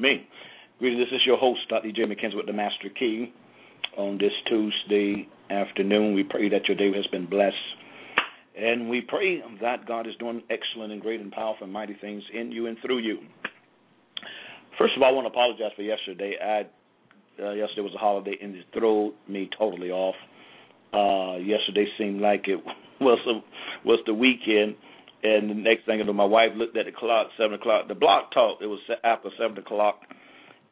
me. Greetings. This is your host, Dr. J. McKenzie, with the Master Key. On this Tuesday afternoon, we pray that your day has been blessed. And we pray that God is doing excellent and great and powerful and mighty things in you and through you. First of all, I want to apologize for yesterday. I, uh, yesterday was a holiday and it threw me totally off. Uh, yesterday seemed like it was a, was the weekend and the next thing I know, my wife looked at the clock, seven o'clock. The Blog Talk. It was after seven o'clock,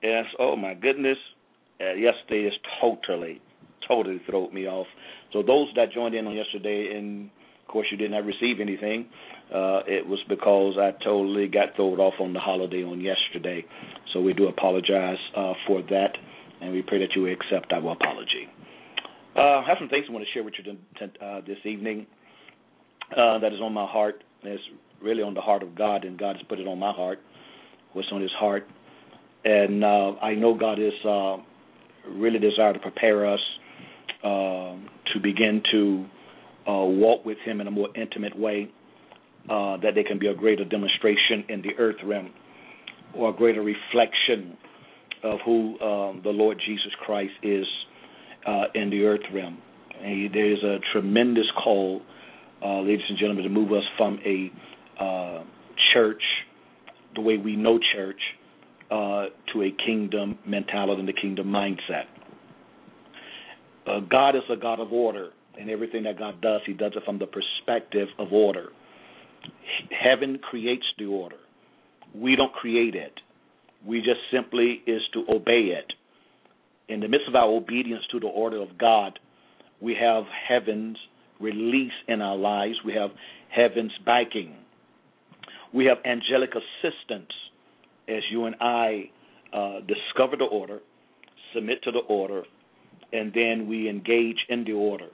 and said, "Oh my goodness!" Uh, yesterday is totally, totally thrown me off. So those that joined in on yesterday, and of course you did not receive anything, uh, it was because I totally got thrown off on the holiday on yesterday. So we do apologize uh, for that, and we pray that you accept our apology. Uh, I have some things I want to share with you uh, this evening uh, that is on my heart. It's really on the heart of God, and God has put it on my heart. What's on His heart, and uh, I know God is uh, really desire to prepare us uh, to begin to uh, walk with Him in a more intimate way, uh, that there can be a greater demonstration in the earth realm, or a greater reflection of who um, the Lord Jesus Christ is uh, in the earth realm. And there is a tremendous call uh, ladies and gentlemen, to move us from a uh, church, the way we know church, uh, to a kingdom mentality and the kingdom mindset. Uh, God is a God of order, and everything that God does, He does it from the perspective of order. Heaven creates the order. We don't create it. We just simply is to obey it. In the midst of our obedience to the order of God, we have heaven's release in our lives. We have heaven's backing. We have angelic assistance as you and I uh, discover the order, submit to the order, and then we engage in the order.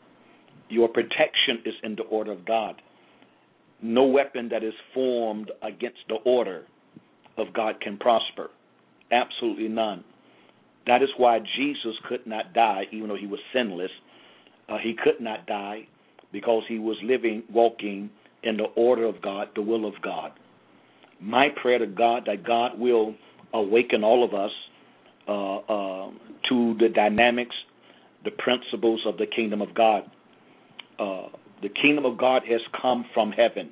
Your protection is in the order of God. No weapon that is formed against the order of God can prosper. Absolutely none. That is why Jesus could not die, even though he was sinless. Uh, he could not die because he was living, walking in the order of God, the will of God. My prayer to God that God will awaken all of us uh, uh, to the dynamics, the principles of the kingdom of God. Uh, the kingdom of God has come from heaven,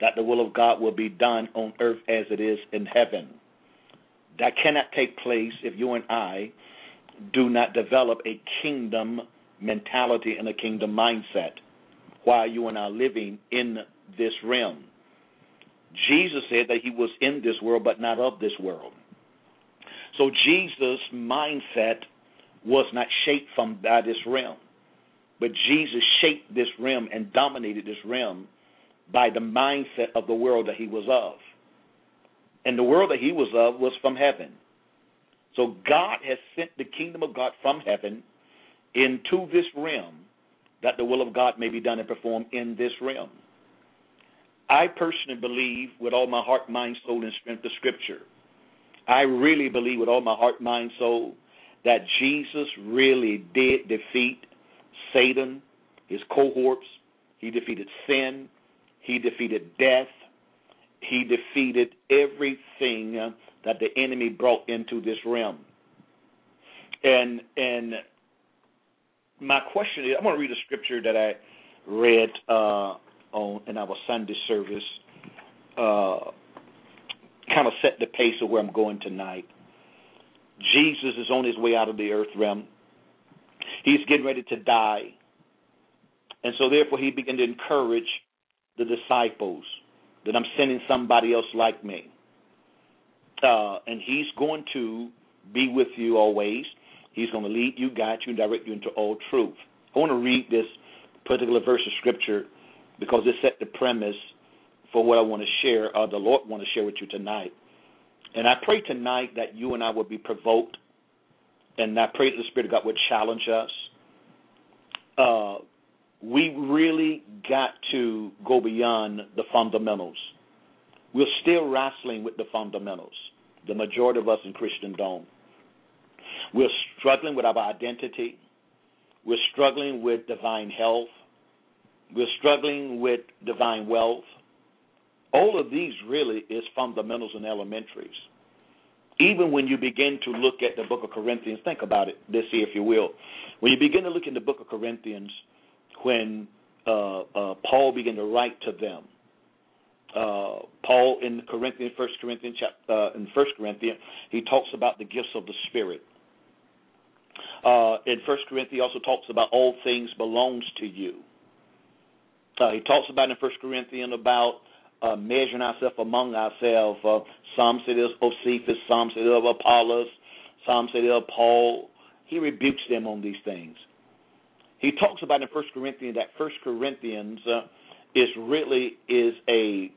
that the will of God will be done on earth as it is in heaven. That cannot take place if you and I do not develop a kingdom mentality and a kingdom mindset while you and I are living in this realm. Jesus said that he was in this world, but not of this world. So Jesus' mindset was not shaped from by this realm, but Jesus shaped this realm and dominated this realm by the mindset of the world that he was of. And the world that he was of was from heaven. So God has sent the kingdom of God from heaven into this realm that the will of God may be done and performed in this realm. I personally believe with all my heart, mind, soul, and strength the scripture. I really believe with all my heart, mind, soul that Jesus really did defeat Satan, his cohorts. He defeated sin. He defeated death. He defeated everything that the enemy brought into this realm. And and my question is, I want to read a scripture that I read uh, on in our Sunday service. Uh, kind of set the pace of where I'm going tonight. Jesus is on his way out of the earth realm. He's getting ready to die. And so, therefore, he began to encourage the disciples that I'm sending somebody else like me. Uh, and he's going to be with you always. He's going to lead you, guide you, and direct you into all truth. I want to read this particular verse of scripture because it set the premise for what I want to share, or the Lord want to share with you tonight. And I pray tonight that you and I will be provoked, and I pray that the Spirit of God would challenge us. Uh, we really got to go beyond the fundamentals. We're still wrestling with the fundamentals, the majority of us in Christendom. We're struggling with our identity. We're struggling with divine health. We're struggling with divine wealth. All of these really is fundamentals and elementaries. Even when you begin to look at the book of Corinthians, think about it this year, if you will. When you begin to look in the book of Corinthians, when uh, uh, Paul began to write to them, uh, Paul in Corinthians, First Corinthians, uh, in First Corinthians, he talks about the gifts of the Spirit. Uh, in First Corinthians, he also talks about all things belongs to you. Uh, he talks about in First Corinthians about uh, measuring ourselves among ourselves. Uh, some say there's Josephus, some say there's Apollos, some say there's Paul. He rebukes them on these things. He talks about in First Corinthians that First Corinthians uh, is really is a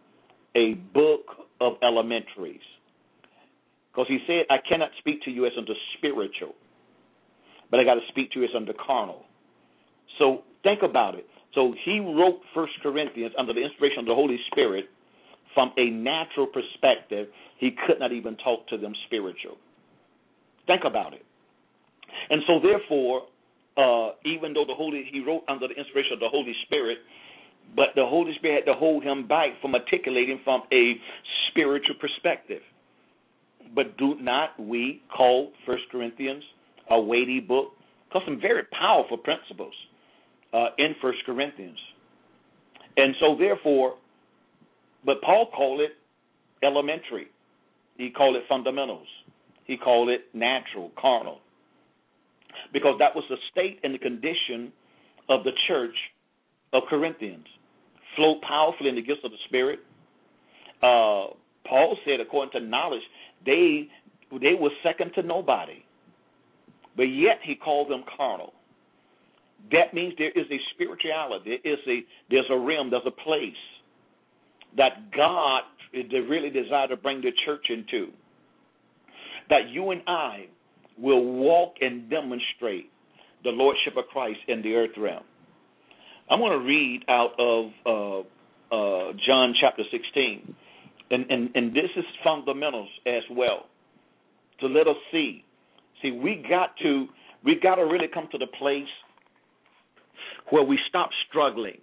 a book of elementaries. Because he said, I cannot speak to you as unto spiritual, but I got to speak to you as under carnal. So think about it. So he wrote First Corinthians under the inspiration of the Holy Spirit from a natural perspective. He could not even talk to them spiritual. Think about it. And so therefore, uh, even though the Holy he wrote under the inspiration of the Holy Spirit, but the Holy Spirit had to hold him back from articulating from a spiritual perspective. But do not we call First Corinthians a weighty book? Because some very powerful principles uh, in First Corinthians. And so therefore, but Paul called it elementary. He called it fundamentals. He called it natural, carnal. Because that was the state and the condition of the church of Corinthians flow powerfully in the gifts of the Spirit. Uh, Paul said, according to knowledge, they they were second to nobody, but yet he called them carnal. That means there is a spirituality, there is a there's a realm, there's a place that God really desire to bring the church into. That you and I will walk and demonstrate the lordship of Christ in the earth realm. I'm going to read out of uh, uh, John chapter 16, and, and and this is fundamentals as well to let us see. See, we got to we got to really come to the place where we stop struggling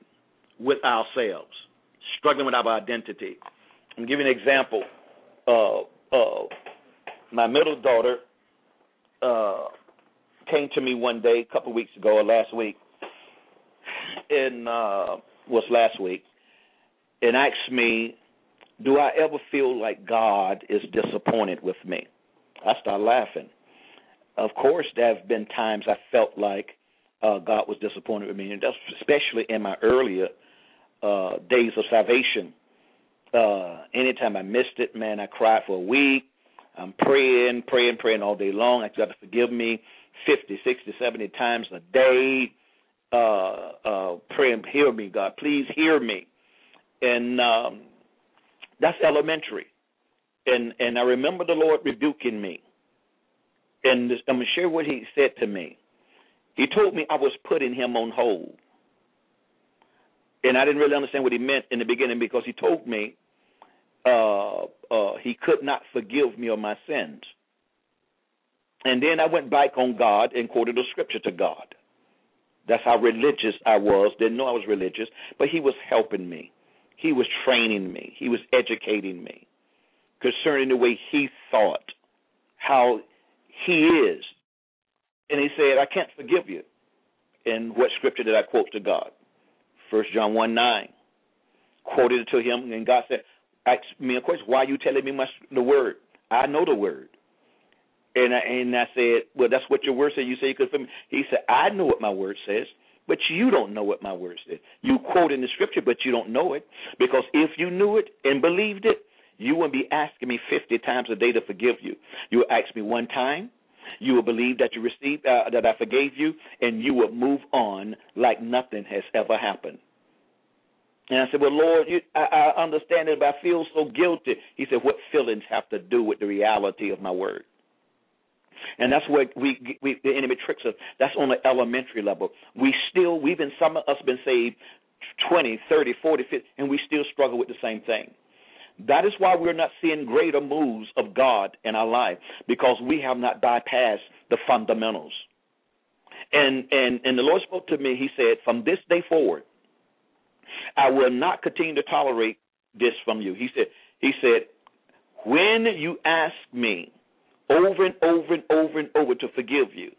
with ourselves, struggling with our identity. I'm giving an example. Uh, uh, my middle daughter uh, came to me one day, a couple weeks ago or last week, and uh was last week and asked me, Do I ever feel like God is disappointed with me? I started laughing. Of course there have been times I felt like uh God was disappointed with me, and that's especially in my earlier uh days of salvation. Uh anytime I missed it, man, I cried for a week. I'm praying, praying, praying all day long. I got to forgive me 50, 60, 70 times a day uh, uh, pray and hear me, God. Please hear me. And um, that's elementary. And and I remember the Lord rebuking me. And I'm gonna share what He said to me. He told me I was putting Him on hold. And I didn't really understand what He meant in the beginning because He told me uh, uh, He could not forgive me of my sins. And then I went back on God and quoted the scripture to God. That's how religious I was. Didn't know I was religious, but he was helping me. He was training me. He was educating me concerning the way he thought, how he is. And he said, I can't forgive you. And what scripture did I quote to God? First John 1 9. Quoted it to him, and God said, Ask me a question. Why are you telling me my, the word? I know the word. And I, and I said, well, that's what your word said. You say you could. Forgive me. He said, I know what my word says, but you don't know what my word says. You quote in the scripture, but you don't know it because if you knew it and believed it, you wouldn't be asking me fifty times a day to forgive you. You would ask me one time. You will believe that you received uh, that I forgave you, and you will move on like nothing has ever happened. And I said, Well, Lord, you, I, I understand it, but I feel so guilty. He said, What feelings have to do with the reality of my word? And that's where we, we the enemy tricks us. That's on the elementary level. We still, we've been, some of us been saved 20, 30, 40, 50, and we still struggle with the same thing. That is why we're not seeing greater moves of God in our life because we have not bypassed the fundamentals. And and and the Lord spoke to me. He said, "From this day forward, I will not continue to tolerate this from you." He said, "He said, when you ask me over and over and over and over to forgive you,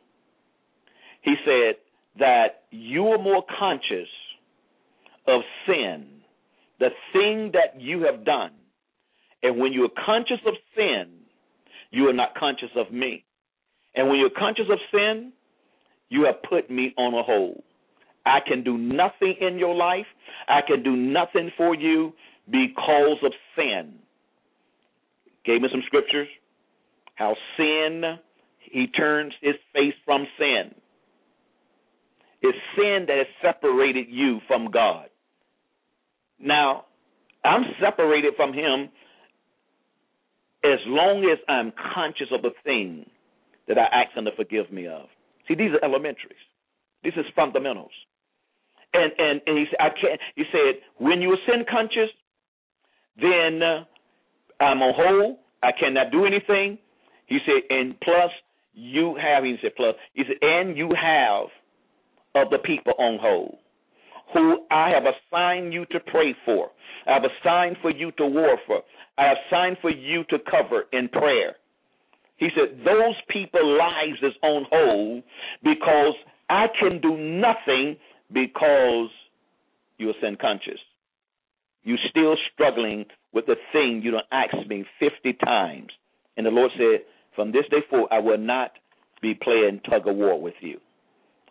he said that you are more conscious of sin, the thing that you have done, and when you're conscious of sin, you are not conscious of me. And when you're conscious of sin, you have put me on a hold. I can do nothing in your life. I can do nothing for you because of sin. Gave me some scriptures. How sin, he turns his face from sin. It's sin that has separated you from God. Now, I'm separated from him as long as I'm conscious of the thing that I ask him to forgive me of. See, these are elementaries. This is fundamentals. And and and he said, I can't. He said, when you are sin conscious, then uh, I'm on hold. I cannot do anything. He said, and plus you have. He said, plus he said, and you have other people on hold who I have assigned you to pray for. I have assigned for you to war for. I have assigned for you to cover in prayer. He said, Those people's lives is on hold because I can do nothing because you are sin conscious. You're still struggling with the thing you don't ask me 50 times. And the Lord said, From this day forward, I will not be playing tug of war with you.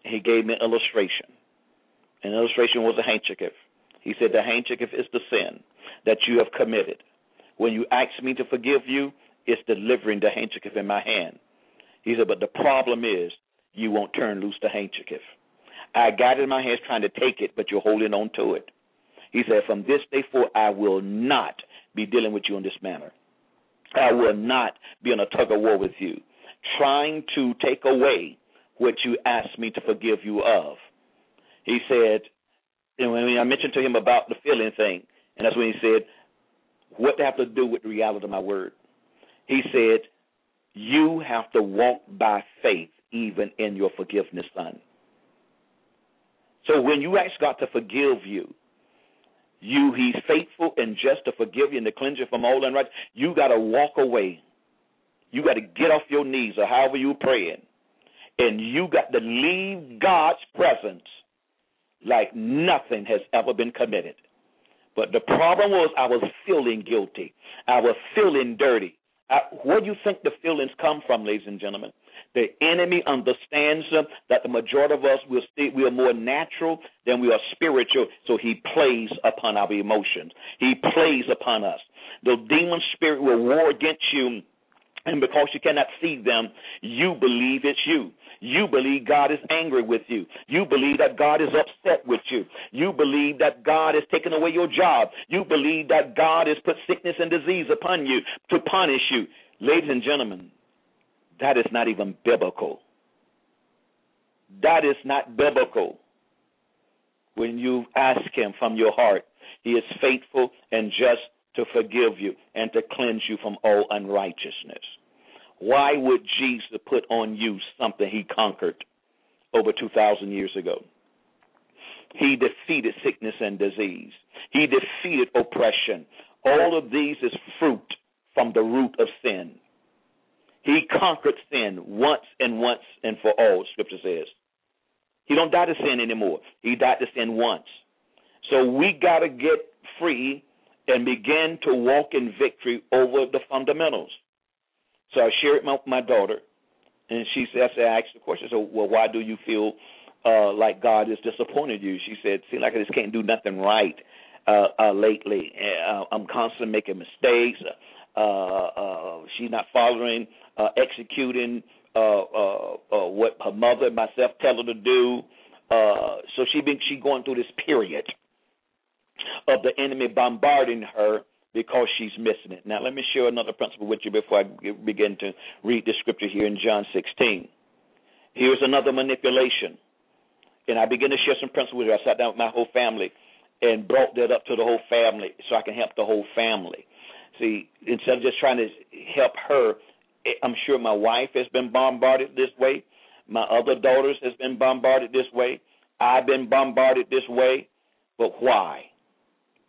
He gave me an illustration. An illustration was a handkerchief. He said, The handkerchief is the sin that you have committed. When you ask me to forgive you, it's delivering the handkerchief in my hand. He said, But the problem is you won't turn loose the handkerchief. I got it in my hands trying to take it, but you're holding on to it. He said, From this day forth, I will not be dealing with you in this manner. I will not be on a tug of war with you, trying to take away what you asked me to forgive you of. He said, and when I mentioned to him about the feeling thing, and that's when he said, What have to do with the reality of my word? He said, You have to walk by faith even in your forgiveness, son. So when you ask God to forgive you, you He's faithful and just to forgive you and to cleanse you from all unrighteousness. You got to walk away. You got to get off your knees or however you're praying, and you got to leave God's presence like nothing has ever been committed. But the problem was I was feeling guilty. I was feeling dirty. I, where do you think the feelings come from, ladies and gentlemen? The enemy understands that the majority of us will stay, we are more natural than we are spiritual, so he plays upon our emotions. He plays upon us. The demon spirit will war against you, and because you cannot see them, you believe it's you. You believe God is angry with you. You believe that God is upset with you. You believe that God has taken away your job. You believe that God has put sickness and disease upon you to punish you. Ladies and gentlemen, that is not even biblical. That is not biblical. When you ask Him from your heart, He is faithful and just to forgive you and to cleanse you from all unrighteousness. Why would Jesus put on you something He conquered over 2,000 years ago? He defeated sickness and disease. He defeated oppression. All of these is fruit from the root of sin. He conquered sin once and once and for all, scripture says. He don't die to sin anymore. He died to sin once. So we got to get free and begin to walk in victory over the fundamentals. So I shared my, my daughter, and she said, I, said, I asked the question, so, well, why do you feel uh, like God has disappointed you? She said, seems like I just can't do nothing right uh, uh, lately. Uh, I'm constantly making mistakes. Uh, uh, she's not following, uh, executing uh, uh, uh, what her mother and myself tell her to do. Uh, so she been she going through this period. of the enemy bombarding her because she's missing it. Now, let me share another principle with you before I begin to read the scripture here in John 16. Here's another manipulation. And I begin to share some principles with her. I sat down with my whole family and brought that up to the whole family so I can help the whole family. See, instead of just trying to help her, eh, I'm sure my wife has been bombarded this way. My other daughters has been bombarded this way. I've been bombarded this way. But why?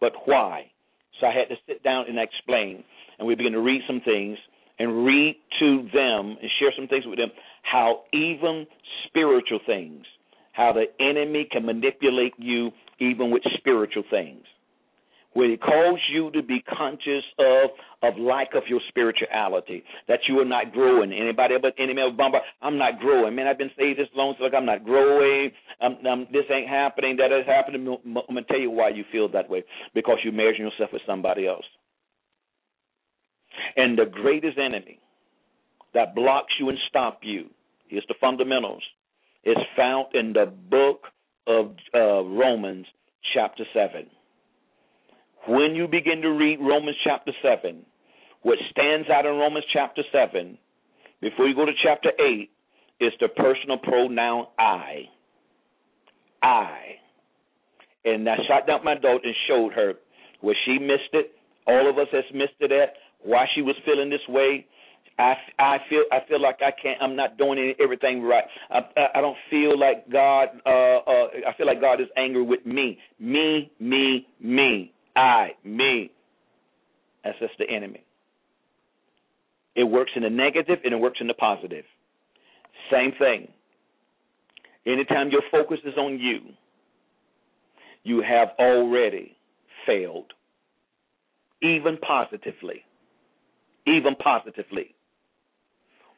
But why? So I had to sit down and explain. And we began to read some things and read to them and share some things with them how even spiritual things, how the enemy can manipulate you even with spiritual things where it calls you to be conscious of of lack of your spirituality, that you are not growing. Anybody but of bombard, I'm not growing. Man, I've been saved this long, so like I'm not growing. I'm, I'm, this ain't happening. That is happening. I'm gonna tell you why you feel that way because you measure yourself with somebody else. And the greatest enemy that blocks you and stop you is the fundamentals. It's found in the book of uh, Romans, chapter seven when you begin to read Romans chapter 7, what stands out in Romans chapter 7, before you go to chapter 8, is the personal pronoun I. I. And I shot down my daughter and showed her where she missed it. All of us has missed it at why she was feeling this way. I, I feel I feel like I can't. I'm not doing any, everything right. I, I don't feel like God. Uh, uh, I feel like God is angry with me. Me, me, me. I, me. That's just the enemy. It works in the negative and it works in the positive. Same thing. Anytime your focus is on you, you have already failed. Even positively. Even positively.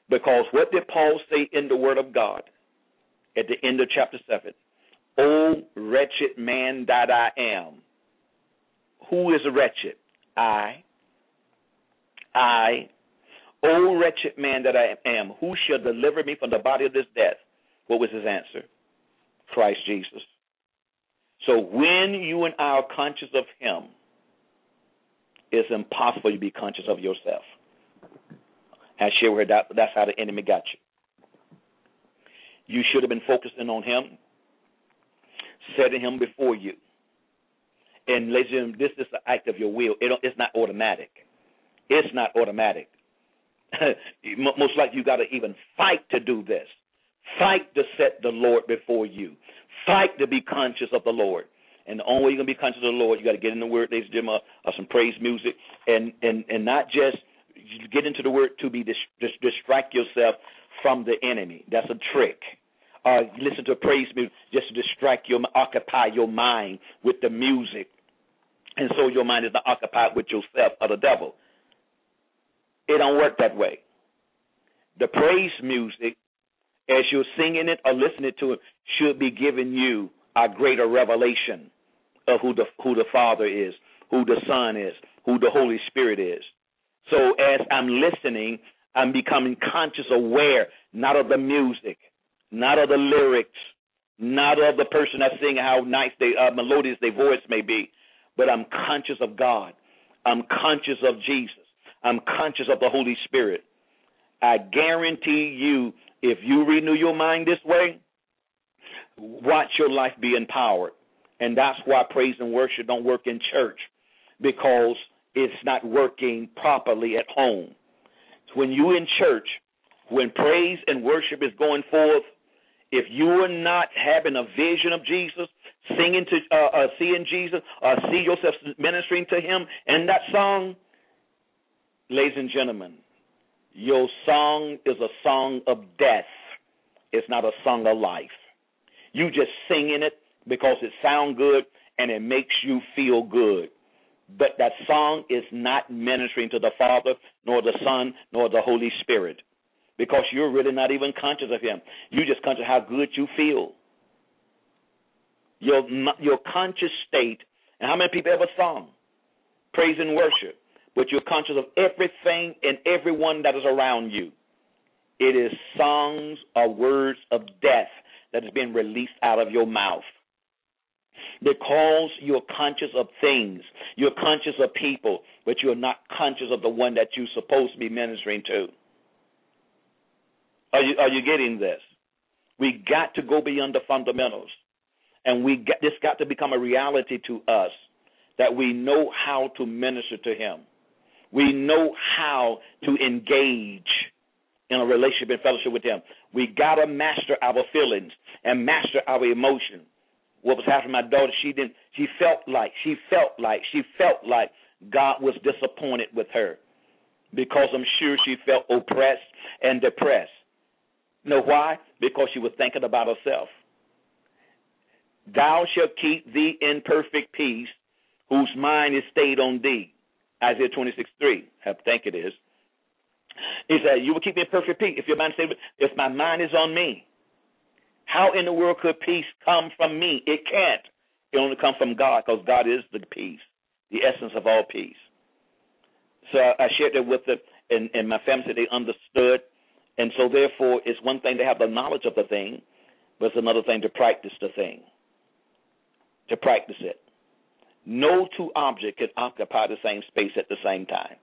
Because what did Paul say in the Word of God at the end of chapter 7? O wretched man that I am. Who is wretched? I. I. O wretched man that I am, who shall deliver me from the body of this death? What was his answer? Christ Jesus. So when you and I are conscious of him, it's impossible to be conscious of yourself. I share with that that's how the enemy got you. You should have been focusing on him, setting him before you. And ladies and gentlemen, this is the act of your will. It, it's not automatic. It's not automatic. Most likely, you got to even fight to do this. Fight to set the Lord before you. Fight to be conscious of the Lord. And the only way you're gonna be conscious of the Lord, you got to get in the Word, ladies and gentlemen, or some praise music, and and and not just get into the Word to be dis- dis- distract yourself from the enemy. That's a trick uh, listen to praise music just to distract your, occupy your mind with the music, and so your mind is not occupied with yourself or the devil. It don't work that way. The praise music, as you're singing it or listening to it, should be giving you a greater revelation of who the who the Father is, who the Son is, who the Holy Spirit is. So as I'm listening, I'm becoming conscious, aware, not of the music, not of the lyrics, not of the person that's singing how nice they uh, melodious their voice may be, but I'm conscious of God. I'm conscious of Jesus. I'm conscious of the Holy Spirit. I guarantee you, if you renew your mind this way, watch your life be empowered. And that's why praise and worship don't work in church because it's not working properly at home. When you in church, when praise and worship is going forth, if you are not having a vision of Jesus, singing to, uh, uh, seeing Jesus, uh, see yourself ministering to Him and that song, ladies and gentlemen, your song is a song of death. It's not a song of life. You just singing it because it sounds good and it makes you feel good. But that song is not ministering to the Father, nor the Son, nor the Holy Spirit because you're really not even conscious of Him. You just conscious how good you feel. Your your conscious state, and how many people ever sung praise and worship, but you're conscious of everything and everyone that is around you. It is songs or words of death that is being released out of your mouth. because you're conscious of things, you're conscious of people, but you're not conscious of the one that you're supposed to be ministering to. Are you are you getting this? We got to go beyond the fundamentals, and we get this got to become a reality to us that we know how to minister to Him. We know how to engage in a relationship and fellowship with Him. We got to master our feelings and master our emotions. What was happening to my daughter, she didn't, she felt like, she felt like, she felt like God was disappointed with her because I'm sure she felt oppressed and depressed. You know why? Because she was thinking about herself. Thou shalt keep thee in perfect peace, whose mind is stayed on thee. Isaiah 26, 3, I think it is. He said, You will keep me in perfect peace if your mind stayed, if my mind is on me. How in the world could peace come from me? It can't. It only comes from God because God is the peace, the essence of all peace. So I shared that with them, and, and my family said they understood. And so, therefore, it's one thing to have the knowledge of the thing, but it's another thing to practice the thing, to practice it. No two objects can occupy the same space at the same time.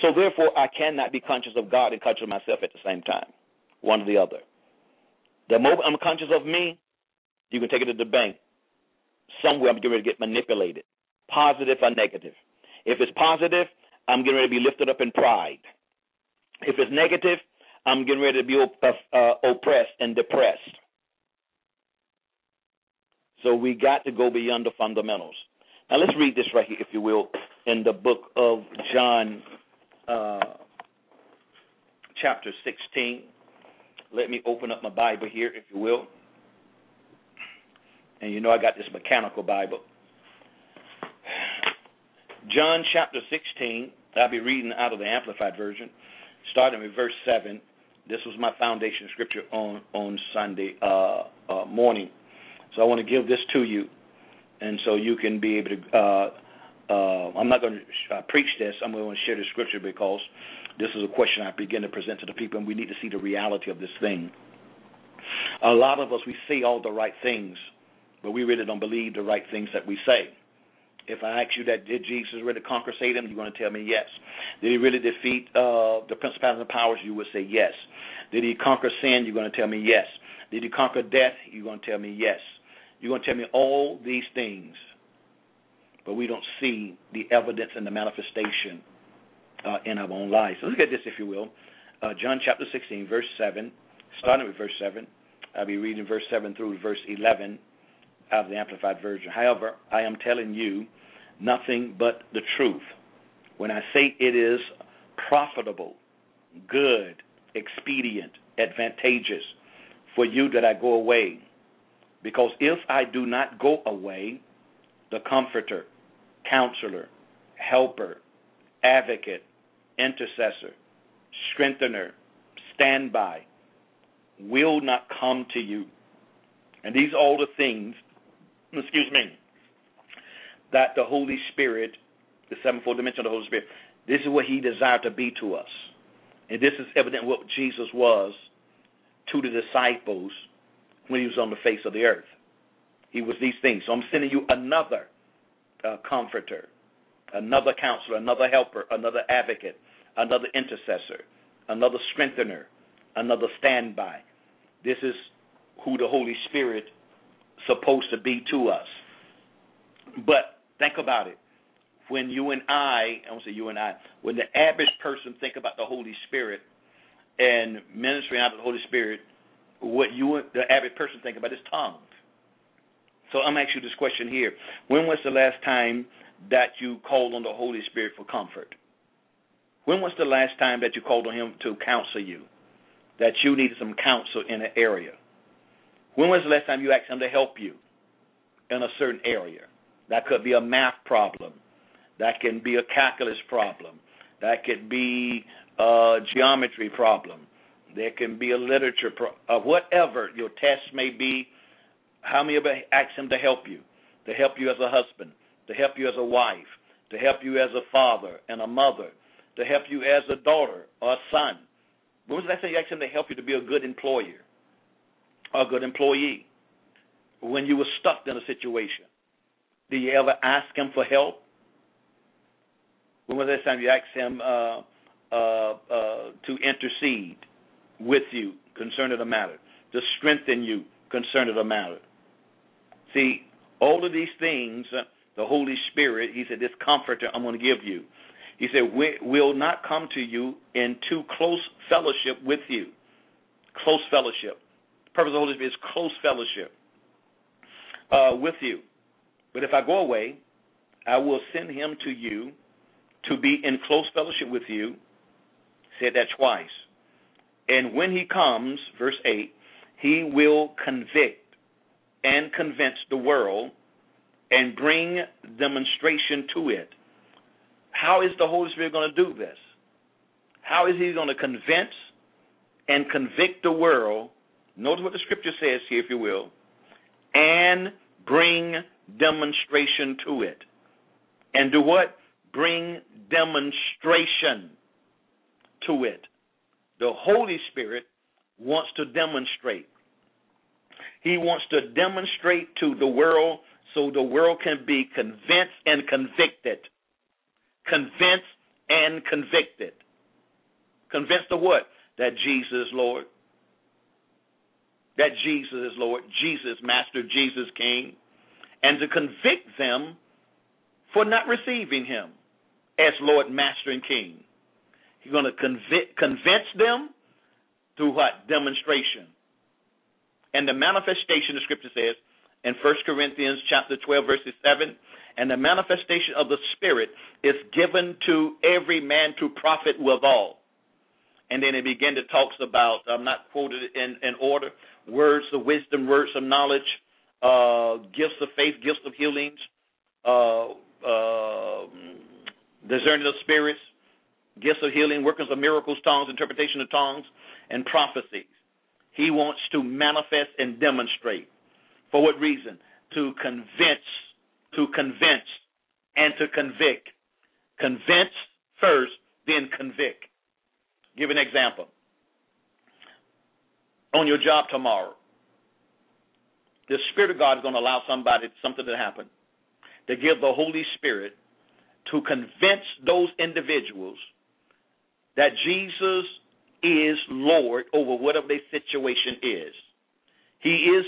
So, therefore, I cannot be conscious of God and conscious of myself at the same time, one or the other. The moment I'm conscious of me, you can take it to the bank. Somewhere I'm getting ready to get manipulated, positive or negative. If it's positive, I'm getting ready to be lifted up in pride. If it's negative, I'm getting ready to be uh, uh, oppressed and depressed. So we got to go beyond the fundamentals. Now let's read this right here, if you will, in the book of John, uh, chapter 16. Let me open up my Bible here, if you will. And you know I got this mechanical Bible. John chapter 16, I'll be reading out of the Amplified Version, starting with verse 7. This was my foundation scripture on, on Sunday uh, uh, morning. So I want to give this to you, and so you can be able to. Uh, uh, I'm not going to uh, preach this. I'm going to share the scripture because this is a question I begin to present to the people, and we need to see the reality of this thing. A lot of us, we say all the right things, but we really don't believe the right things that we say. If I ask you that, did Jesus really conquer Satan? You're going to tell me yes. Did he really defeat uh, the principalities and powers? You would say yes. Did he conquer sin? You're going to tell me yes. Did he conquer death? You're going to tell me yes. You're going to tell me all these things, but we don't see the evidence and the manifestation uh, in our own lives. So look at this, if you will. Uh, John chapter 16, verse 7, starting with verse 7. I'll be reading verse 7 through verse 11 out of the Amplified Version. However, I am telling you nothing but the truth. When I say it is profitable, good, expedient, advantageous for you that I go away, because if I do not go away, the comforter, counselor, helper, advocate, intercessor, strengthener, standby will not come to you. And these are all the things, excuse me, that the Holy Spirit, the sevenfold dimension of the Holy Spirit, this is what He desired to be to us. And this is evident what Jesus was to the disciples when he was on the face of the earth. He was these things. So I'm sending you another uh, comforter, another counselor, another helper, another advocate, another intercessor, another strengthener, another standby. This is who the Holy Spirit supposed to be to us. But think about it. When you and I, I won't say you and I, when the average person think about the Holy Spirit and ministering out of the Holy Spirit, what you the average person think about is tongues. So I'm asking you this question here: When was the last time that you called on the Holy Spirit for comfort? When was the last time that you called on Him to counsel you? That you needed some counsel in an area. When was the last time you asked Him to help you in a certain area? That could be a math problem. That can be a calculus problem. That could be a geometry problem. There can be a literature, pro- uh, whatever your test may be. How many of you ask Him to help you? To help you as a husband, to help you as a wife, to help you as a father and a mother, to help you as a daughter or a son. When was the last time you asked Him to help you to be a good employer or a good employee? when you were stuck in a situation? Do you ever ask Him for help? When was the last time you asked Him uh, uh, uh, to intercede with you concerning the matter, to strengthen you concerning the matter? See, all of these things, uh, the Holy Spirit, He said, this comforter I'm going to give you. He said, will not come to you in too close fellowship with you. Close fellowship. The purpose of the Holy Spirit is close fellowship uh, with you. But if I go away, I will send him to you to be in close fellowship with you. Said that twice. And when he comes, verse 8, he will convict and convince the world and bring demonstration to it. How is the Holy Spirit going to do this? How is he going to convince and convict the world? Notice what the scripture says here, if you will, and bring demonstration to it. And do what? Bring demonstration to it. The Holy Spirit wants to demonstrate. He wants to demonstrate to the world so the world can be convinced and convicted. Convinced and convicted. Convinced of what? That Jesus is Lord. That Jesus is Lord. Jesus, Master, Jesus, King. And to convict them for not receiving Him as Lord, Master, and King. He's going to convince them through what? Demonstration. And the manifestation, the scripture says, in 1 Corinthians chapter 12, verses 7, and the manifestation of the Spirit is given to every man to profit withal. And then it began to talks about, I'm not quoted in, in order, words of wisdom, words of knowledge, uh, gifts of faith, gifts of healings, uh, uh, discerning of spirits, gifts of healing, workings of miracles, tongues, interpretation of tongues, and prophecies. He wants to manifest and demonstrate. For what reason? To convince, to convince, and to convict. Convince first, then convict. Give an example. On your job tomorrow, the Spirit of God is going to allow somebody something to happen to give the Holy Spirit to convince those individuals that Jesus is Lord over whatever their situation is. He is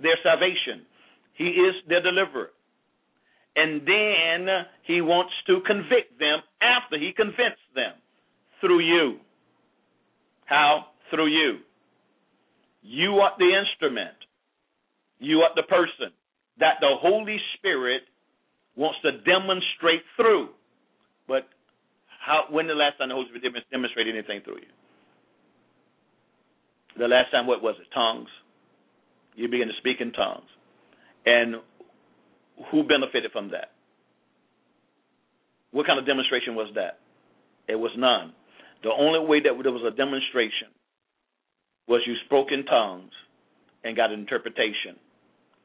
their salvation. He is their deliverer. And then he wants to convict them after he convinced them through you. How? Through you. You are the instrument. You are the person that the Holy Spirit wants to demonstrate through. But how? When the last time the Holy Spirit demonstrated anything through you? The last time, what was it? Tongues. You begin to speak in tongues, and who benefited from that? What kind of demonstration was that? It was none. The only way that there was a demonstration was you spoke in tongues and got an interpretation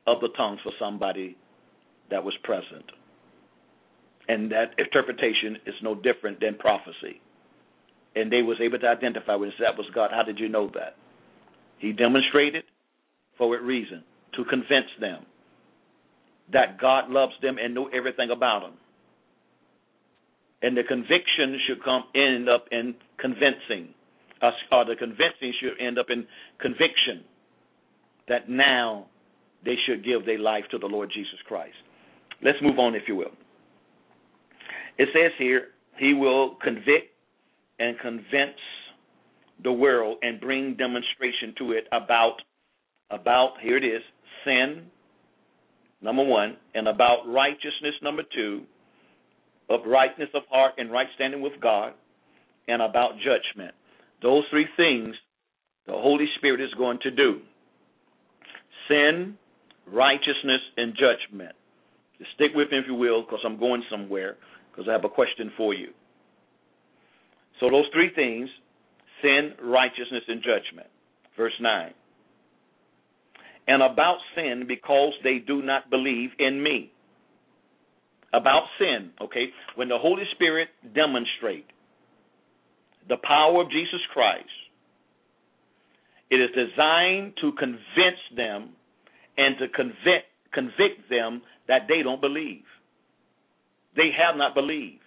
of the tongues for somebody that was present. And that interpretation is no different than prophecy. And they was able to identify when that was God. How did you know that? He demonstrated for what reason? To convince them that God loves them and knew everything about them. And the conviction should come end up in convincing, uh, or the convincing should end up in conviction that now they should give their life to the Lord Jesus Christ. Let's move on, if you will. It says here, He will convict and convince the world and bring demonstration to it about about here it is sin number one and about righteousness number two uprightness of heart and right standing with god and about judgment. Those three things the holy spirit is going to do. Sin righteousness, and judgment. Stick with me if you will, because I'm going somewhere, because I have a question for you. So, those three things sin, righteousness, and judgment. Verse 9. And about sin, because they do not believe in me. About sin, okay? When the Holy Spirit demonstrate the power of Jesus Christ, it is designed to convince them and to convict convict them that they don't believe. They have not believed.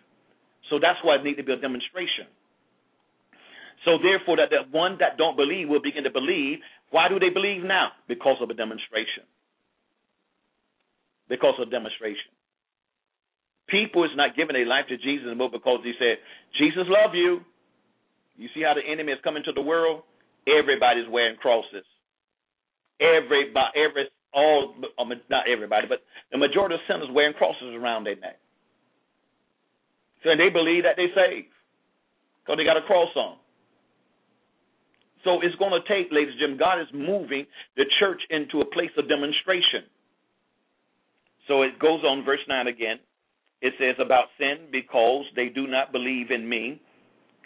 So that's why it needs to be a demonstration. So therefore, that the one that don't believe will begin to believe. Why do they believe now? Because of a demonstration. Because of demonstration. People is not giving their life to Jesus anymore because he said, Jesus love you. You see how the enemy is coming to the world? Everybody's wearing crosses. Everybody, every, all, um, not everybody, but the majority of sinners wearing crosses around their neck. So they believe that they saved because they got a cross on. So it's going to take, ladies and gentlemen, God is moving the church into a place of demonstration. So it goes on, verse 9 again. It says about sin because they do not believe in me,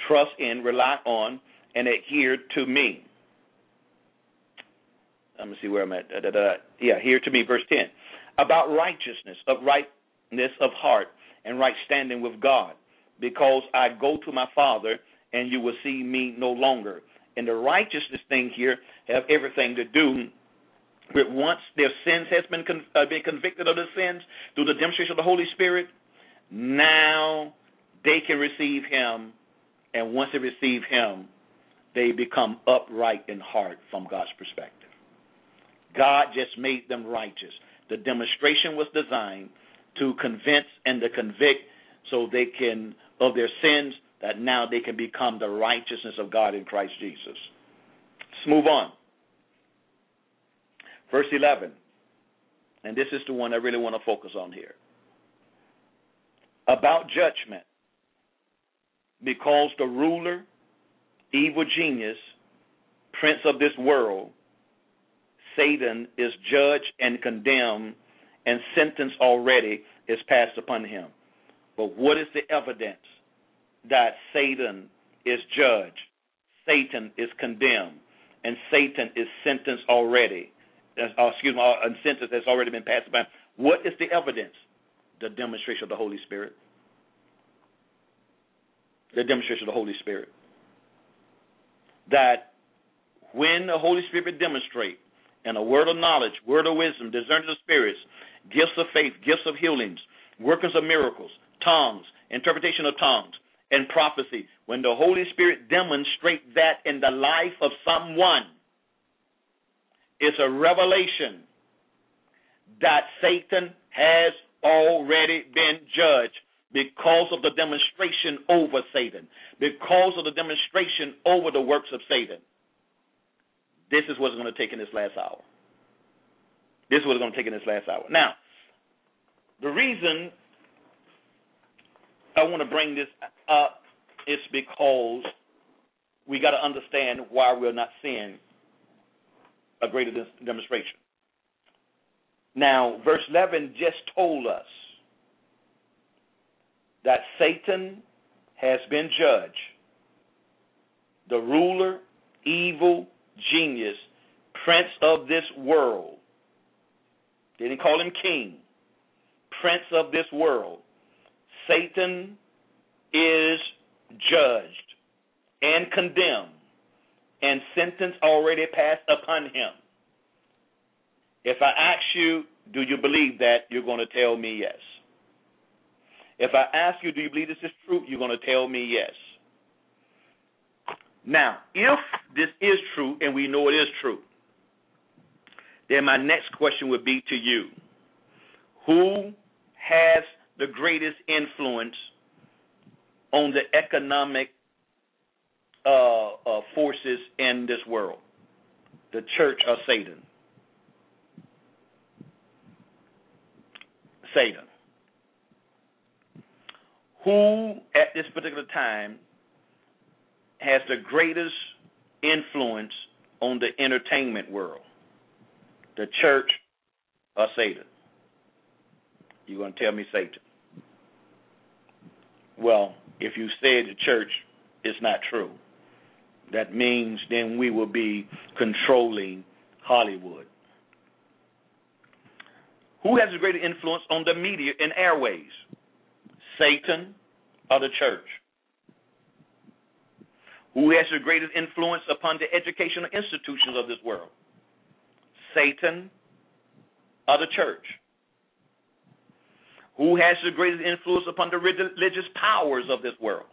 trust in, rely on, and adhere to me. Let me see where I'm at. Da, da, da. Yeah, here to me, verse 10. About righteousness, of rightness of heart, and right standing with God, because I go to my Father, and you will see me no longer. And the righteousness thing here have everything to do with once their sins has been con- uh, been convicted of their sins through the demonstration of the Holy Spirit, now they can receive Him, and once they receive Him, they become upright in heart from God's perspective. God just made them righteous. The demonstration was designed to convince and to convict so they can of their sins that now they can become the righteousness of God in Christ Jesus. Let's move on. Verse 11. And this is the one I really want to focus on here. About judgment. Because the ruler, evil genius, prince of this world, Satan is judged and condemned, and sentence already is passed upon him. But what is the evidence that Satan is judged, Satan is condemned, and Satan is sentenced already? Uh, excuse me, a sentence that's already been passed upon. What is the evidence? The demonstration of the Holy Spirit. The demonstration of the Holy Spirit. That when the Holy Spirit demonstrates and a word of knowledge, word of wisdom, discerning of spirits, gifts of faith, gifts of healings, workers of miracles, tongues, interpretation of tongues, and prophecy. When the Holy Spirit demonstrates that in the life of someone, it's a revelation that Satan has already been judged because of the demonstration over Satan, because of the demonstration over the works of Satan. This is what's going to take in this last hour. This is what's going to take in this last hour. Now, the reason I want to bring this up is because we got to understand why we're not seeing a greater demonstration. Now, verse 11 just told us that Satan has been judged. The ruler, evil, genius, prince of this world. Didn't call him king. Prince of this world. Satan is judged and condemned, and sentence already passed upon him. If I ask you, do you believe that? You're going to tell me yes. If I ask you, do you believe this is true? You're going to tell me yes. Now, if this is true, and we know it is true, then my next question would be to you Who has the greatest influence on the economic uh, uh, forces in this world? The church or Satan? Satan. Who at this particular time has the greatest influence on the entertainment world? The church or Satan? You're going to tell me Satan. Well, if you say the church it's not true, that means then we will be controlling Hollywood. Who has a greater influence on the media and airways? Satan or the church? Who has the greatest influence upon the educational institutions of this world? Satan of the church. Who has the greatest influence upon the religious powers of this world?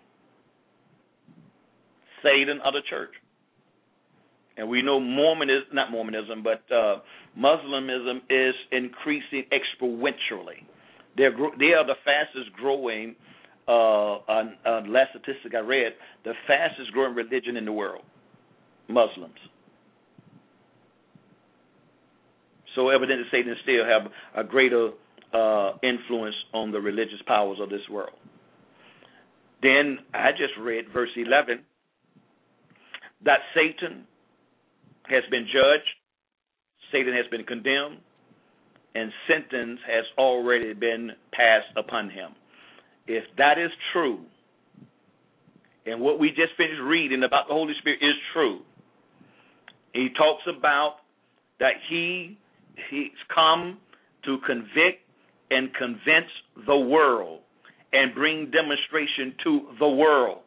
Satan of the church. And we know Mormonism, not Mormonism, but uh, Muslimism is increasing exponentially. They're they are the fastest growing, uh, uh, last statistic I read, the fastest growing religion in the world. Muslims. So evidently, Satan still have a greater uh, influence on the religious powers of this world. Then I just read verse 11 that Satan has been judged, Satan has been condemned, and sentence has already been passed upon him. If that is true, and what we just finished reading about the Holy Spirit is true, he talks about that he he's come to convict and convince the world and bring demonstration to the world.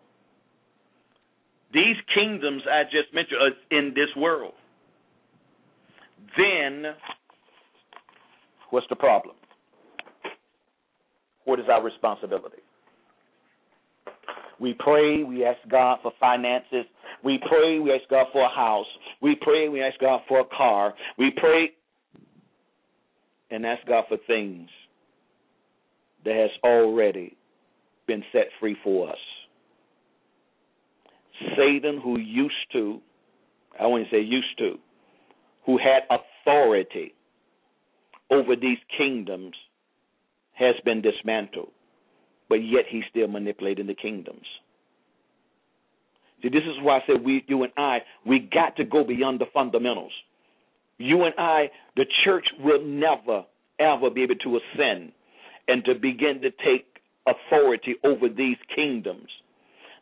These kingdoms I just mentioned are in this world. Then, what's the problem? What is our responsibility? We pray, we ask God for finances. We pray, we ask God for a house. We pray, we ask God for a car. We pray and ask God for things that has already been set free for us. Satan, who used to, I want to say used to, who had authority over these kingdoms, has been dismantled, but yet he's still manipulating the kingdoms. See, this is why I said we, you and I, we got to go beyond the fundamentals. You and I, the church will never, ever be able to ascend and to begin to take authority over these kingdoms.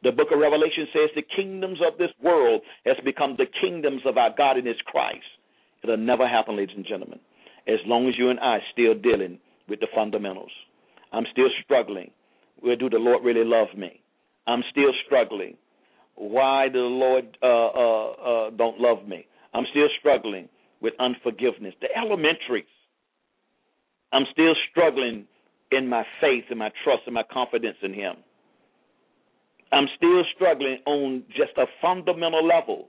The book of Revelation says the kingdoms of this world has become the kingdoms of our God and his Christ. It'll never happen, ladies and gentlemen, as long as you and I are still dealing with the fundamentals. I'm still struggling. Where do the Lord really love me? I'm still struggling. Why the Lord uh, uh, uh, don't love me? I'm still struggling with unforgiveness. The elementaries. I'm still struggling in my faith and my trust and my confidence in Him. I'm still struggling on just a fundamental level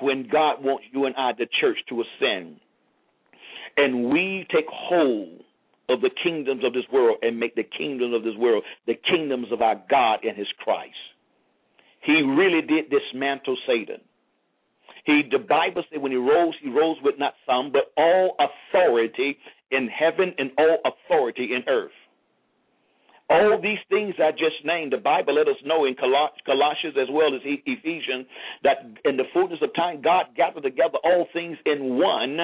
when God wants you and I, the church, to ascend. And we take hold of the kingdoms of this world and make the kingdoms of this world the kingdoms of our God and His Christ. He really did dismantle Satan. He, the Bible said, when he rose, he rose with not some, but all authority in heaven and all authority in earth. All these things I just named, the Bible let us know in Colossians as well as Ephesians that in the fullness of time, God gathered together all things in one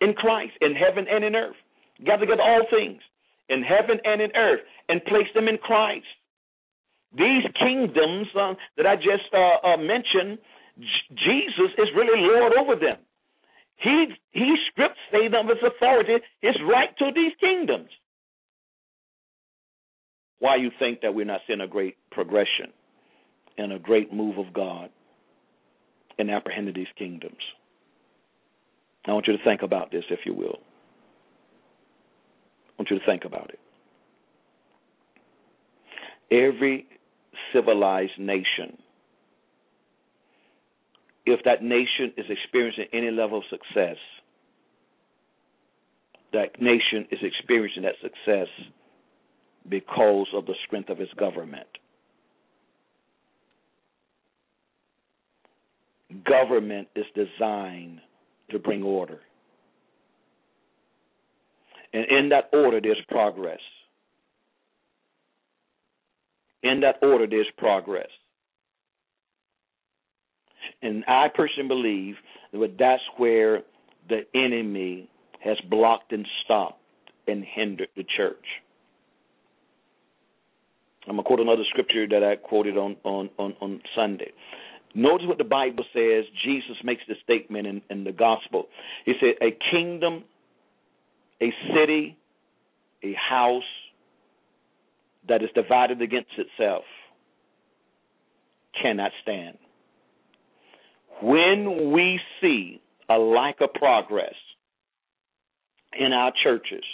in Christ, in heaven and in earth. Gathered together all things in heaven and in earth and placed them in Christ. These kingdoms uh, that I just uh, uh, mentioned, Jesus is really Lord over them. He he stripped Satan of his authority, his right to these kingdoms. Why you think that we're not seeing a great progression and a great move of God in apprehending these kingdoms? I want you to think about this, if you will. I want you to think about it. Every civilized nation if that nation is experiencing any level of success, that nation is experiencing that success because of the strength of its government. Government is designed to bring order. And in that order, there's progress. In that order, there's progress. And I personally believe that that's where the enemy has blocked and stopped and hindered the church. I'm gonna quote another scripture that I quoted on on on, on Sunday. Notice what the Bible says. Jesus makes the statement in, in the gospel. He said, "A kingdom, a city, a house that is divided against itself cannot stand." When we see a lack of progress, in our churches.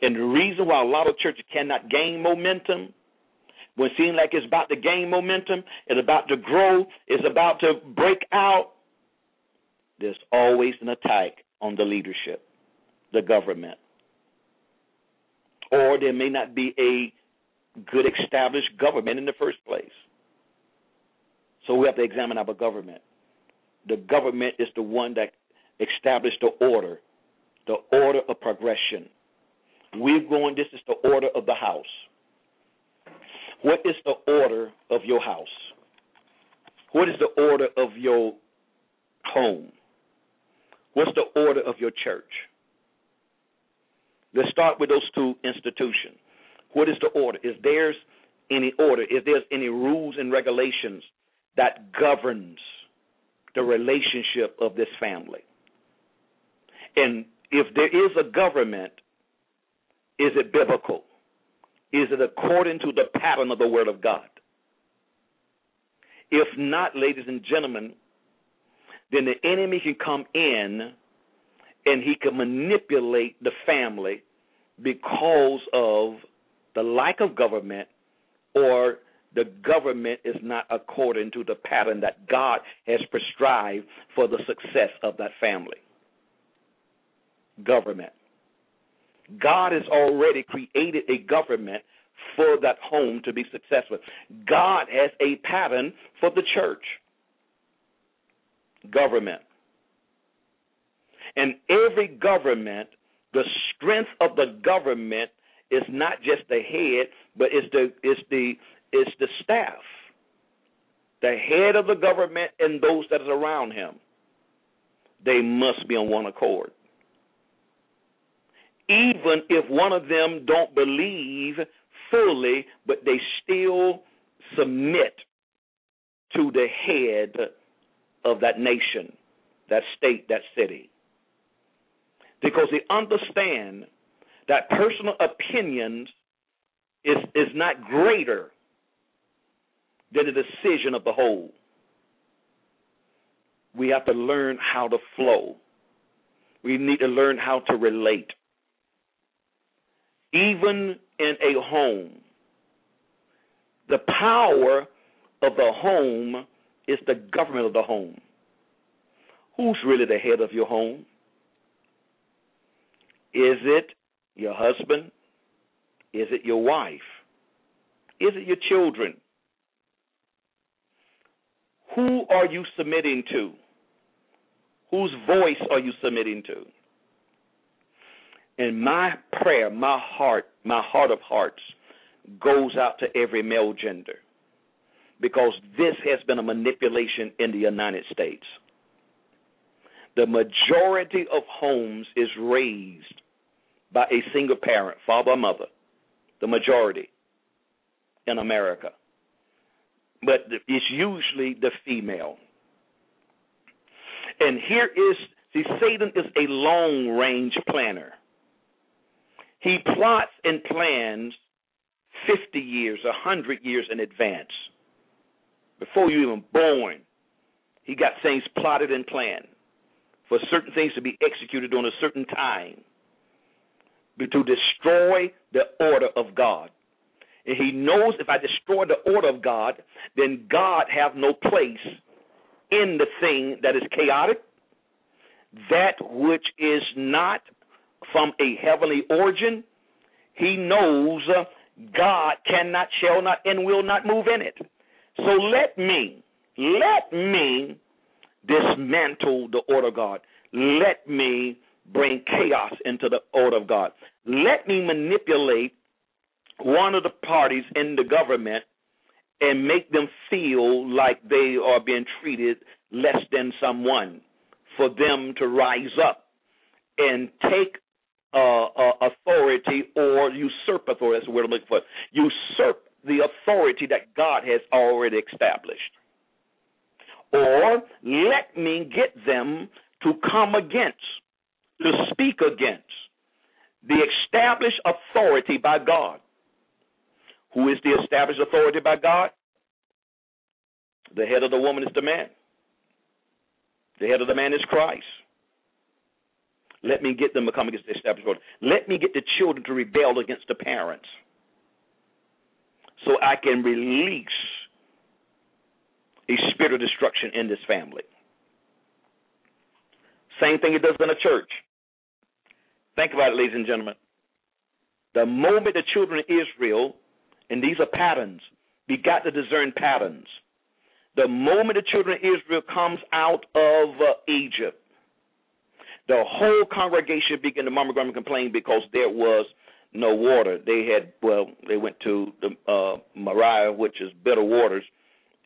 And the reason why a lot of churches cannot gain momentum, when it seems like it's about to gain momentum, it's about to grow, it's about to break out, there's always an attack on the leadership, the government. Or there may not be a good established government in the first place. So we have to examine our government. The government is the one that established the order, the order of progression. We're going, this is the order of the house. What is the order of your house? What is the order of your home? What's the order of your church? Let's start with those two institutions. What is the order? Is there's any order? Is there any rules and regulations that governs the relationship of this family? And if there is a government, is it biblical? Is it according to the pattern of the Word of God? If not, ladies and gentlemen, then the enemy can come in and he can manipulate the family because of the lack of government or the government is not according to the pattern that God has prescribed for the success of that family. Government. God has already created a government for that home to be successful. God has a pattern for the church. Government. And every government, the strength of the government is not just the head, but it's the it's the it's the staff. The head of the government and those that are around him. They must be on one accord. Even if one of them don't believe fully, but they still submit to the head of that nation, that state, that city. Because they understand that personal opinions is, is not greater than the decision of the whole. We have to learn how to flow. We need to learn how to relate. Even in a home, the power of the home is the government of the home. Who's really the head of your home? Is it your husband? Is it your wife? Is it your children? Who are you submitting to? Whose voice are you submitting to? And my prayer, my heart, my heart of hearts goes out to every male gender because this has been a manipulation in the United States. The majority of homes is raised by a single parent, father or mother, the majority in America. But it's usually the female. And here is, see, Satan is a long range planner. He plots and plans 50 years, 100 years in advance. Before you even born, he got things plotted and planned for certain things to be executed on a certain time to destroy the order of God. And he knows if I destroy the order of God, then God have no place in the thing that is chaotic, that which is not from a heavenly origin. He knows uh, God cannot, shall not, and will not move in it. So let me, let me dismantle the order of God. Let me bring chaos into the order of God. Let me manipulate one of the parties in the government and make them feel like they are being treated less than someone for them to rise up and take uh, uh, authority or usurp authority. That's the word I'm looking for. Usurp the authority that God has already established. Or let me get them to come against to speak against the established authority by God. Who is the established authority by God? The head of the woman is the man. The head of the man is Christ. Let me get them to come against the established order. Let me get the children to rebel against the parents so I can release a spirit of destruction in this family. Same thing it does in a church. Think about it, ladies and gentlemen. The moment the children of Israel, and these are patterns, we got to discern patterns. The moment the children of Israel comes out of uh, Egypt, the whole congregation began to murmur, and complain because there was no water. They had well, they went to the uh, Marah, which is bitter waters,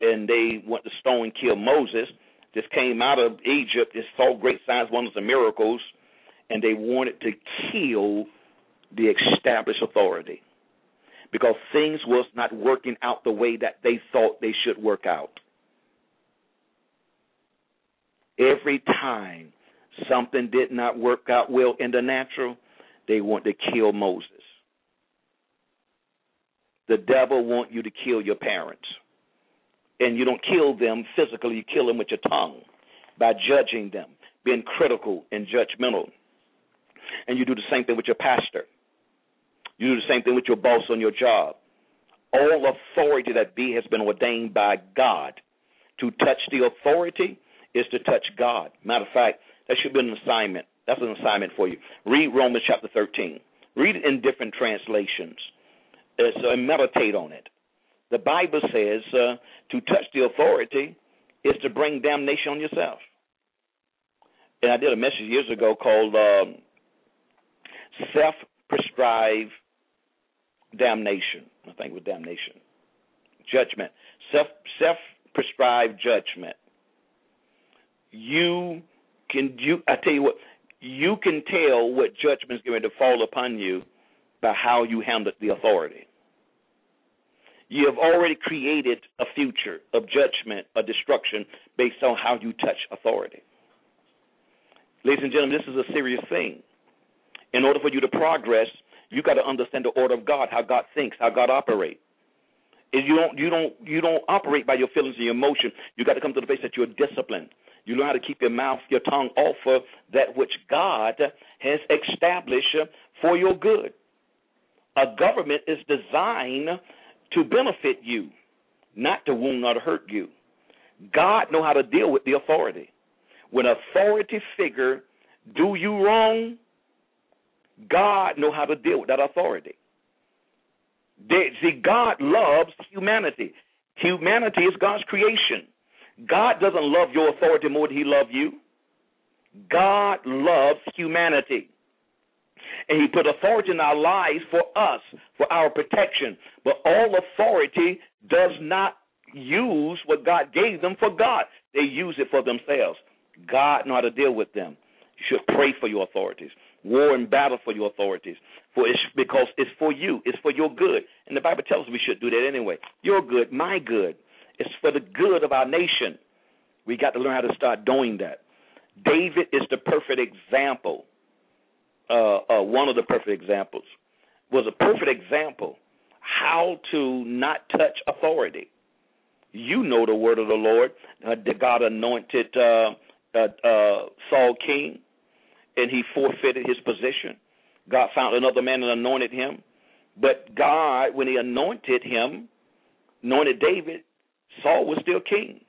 and they went to stone and kill Moses. Just came out of Egypt, just saw great signs, wonders, and miracles, and they wanted to kill the established authority because things was not working out the way that they thought they should work out. Every time something did not work out well in the natural, they want to kill Moses. The devil want you to kill your parents. And you don't kill them physically, you kill them with your tongue by judging them, being critical and judgmental. And you do the same thing with your pastor. You do the same thing with your boss on your job. All authority that be has been ordained by God. To touch the authority is to touch God. Matter of fact, that should be an assignment. That's an assignment for you. Read Romans chapter 13. Read it in different translations uh, and meditate on it. The Bible says uh, to touch the authority is to bring damnation on yourself. And I did a message years ago called um, Self Prescribed Damnation. I think with damnation. Judgment. Self self prescribed judgment. You can you I tell you what, you can tell what judgment is going to fall upon you by how you handle the authority. You have already created a future of judgment or destruction based on how you touch authority. Ladies and gentlemen, this is a serious thing. In order for you to progress, you got to understand the order of God, how God thinks, how God operates. You don't, you don't, you don't operate by your feelings and your emotion. You got to come to the place that you're disciplined. You learn how to keep your mouth, your tongue off of that which God has established for your good. A government is designed to benefit you, not to wound or to hurt you. God know how to deal with the authority. When authority figure do you wrong, God know how to deal with that authority. see, God loves humanity. Humanity is God's creation. God doesn't love your authority more than He loves you. God loves humanity. And He put authority in our lives for us, for our protection. But all authority does not use what God gave them for God. They use it for themselves. God know how to deal with them. You should pray for your authorities. War and battle for your authorities. For it's because it's for you. It's for your good. And the Bible tells us we should do that anyway. Your good, my good. It's for the good of our nation. We got to learn how to start doing that. David is the perfect example. Uh, uh, one of the perfect examples was a perfect example how to not touch authority. You know the word of the Lord. Uh, God anointed uh, uh, uh, Saul king, and he forfeited his position. God found another man and anointed him. But God, when he anointed him, anointed David, Saul was still king,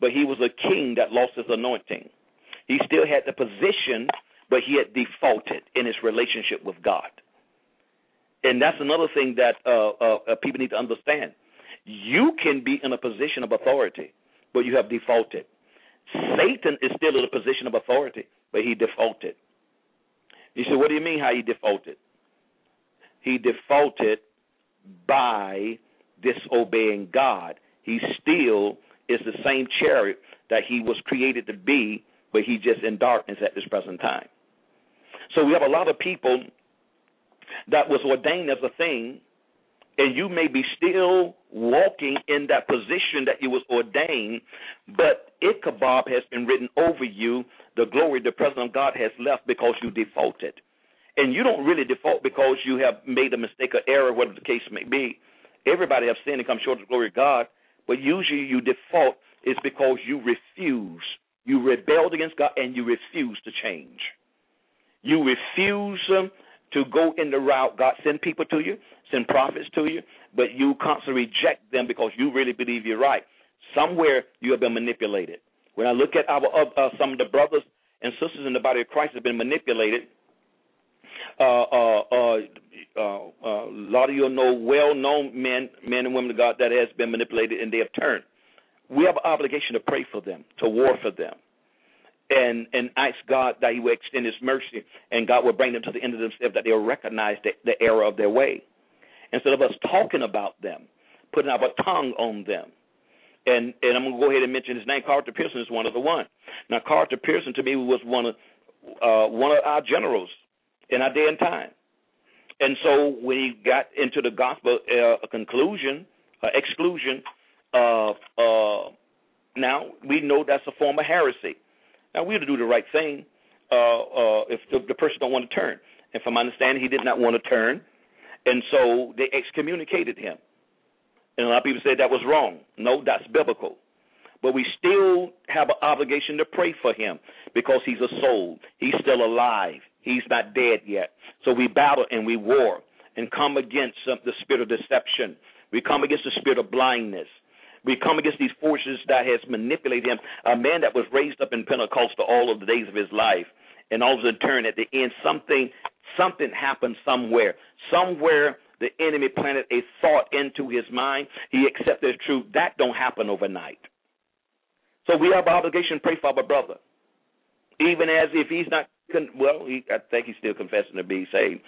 but he was a king that lost his anointing. He still had the position, but he had defaulted in his relationship with God. And that's another thing that uh, uh, uh, people need to understand. You can be in a position of authority, but you have defaulted. Satan is still in a position of authority, but he defaulted. You said, what do you mean how he defaulted? He defaulted by disobeying God he still is the same chariot that he was created to be, but he just in darkness at this present time. So we have a lot of people that was ordained as a thing, and you may be still walking in that position that you was ordained, but Ichabod has been written over you. The glory, the presence of God has left because you defaulted. And you don't really default because you have made a mistake or error, whatever the case may be. Everybody have sinned and come short of the glory of God. But usually you default is because you refuse. You rebelled against God and you refuse to change. You refuse um, to go in the route God send people to you, send prophets to you, but you constantly reject them because you really believe you're right. Somewhere you have been manipulated. When I look at our uh, some of the brothers and sisters in the body of Christ have been manipulated. Uh, uh, uh, uh, uh, a lot of you know well-known men, men and women of God that has been manipulated and they have turned. We have an obligation to pray for them, to war for them, and and ask God that He will extend His mercy and God will bring them to the end of themselves, that they'll recognize the, the error of their way, instead of us talking about them, putting our tongue on them and and I'm gonna go ahead and mention his name. Carlton Pearson is one of the one. Now Carlton Pearson to me was one of uh, one of our generals in our day and time. And so when he got into the gospel uh, conclusion, uh, exclusion, uh, uh, now we know that's a form of heresy. Now we have to do the right thing uh, uh, if the, the person don't want to turn. And from my understanding, he did not want to turn, and so they excommunicated him. And a lot of people said that was wrong. No, that's biblical. But we still have an obligation to pray for him because he's a soul. He's still alive. He's not dead yet. So we battle and we war and come against the spirit of deception. We come against the spirit of blindness. We come against these forces that has manipulated him. A man that was raised up in Pentecostal all of the days of his life, and all of a sudden, at the end, something something happened somewhere. Somewhere the enemy planted a thought into his mind. He accepted truth. That don't happen overnight. So we have an obligation to pray for our brother, even as if he's not. Well, he, I think he's still confessing to be saved,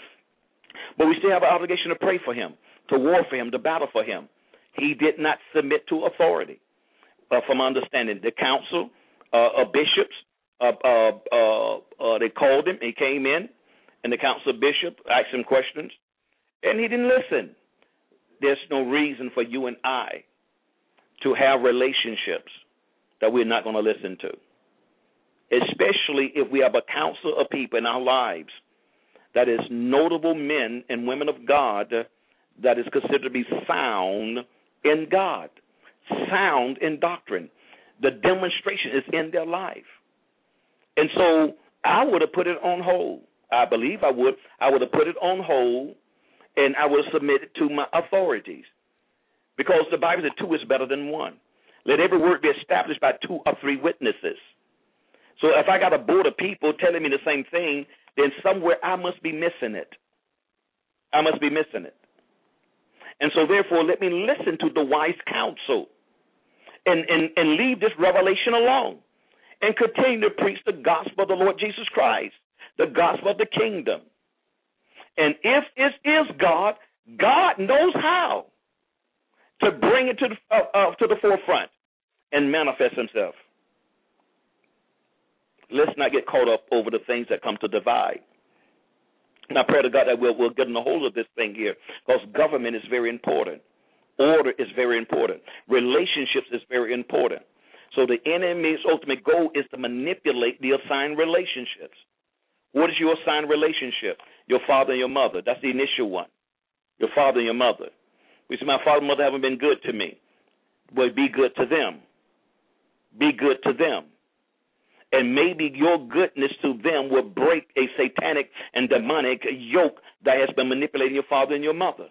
but we still have an obligation to pray for him, to war for him, to battle for him. He did not submit to authority. Uh, from understanding, the council uh, of bishops, uh, uh, uh, uh, they called him. He came in, and the council of bishops asked him questions and he didn't listen. There's no reason for you and I to have relationships that we're not going to listen to, especially if we have a council of people in our lives that is notable men and women of God that is considered to be sound in God, sound in doctrine. The demonstration is in their life. And so I would have put it on hold. I believe I would. I would have put it on hold and I would submit it to my authorities. Because the Bible says two is better than one. Let every word be established by two or three witnesses. So if I got a board of people telling me the same thing, then somewhere I must be missing it. I must be missing it. And so therefore let me listen to the wise counsel and, and, and leave this revelation alone and continue to preach the gospel of the Lord Jesus Christ, the gospel of the kingdom. And if it is God, God knows how to bring it to the uh, uh, to the forefront and manifest Himself. Let's not get caught up over the things that come to divide. And I pray to God that we'll, we'll get in the hold of this thing here because government is very important. Order is very important. Relationships is very important. So the enemy's ultimate goal is to manipulate the assigned relationships. What is your assigned relationship? Your father and your mother. That's the initial one. Your father and your mother. We say, My father and mother haven't been good to me. Well, be good to them. Be good to them. And maybe your goodness to them will break a satanic and demonic yoke that has been manipulating your father and your mother.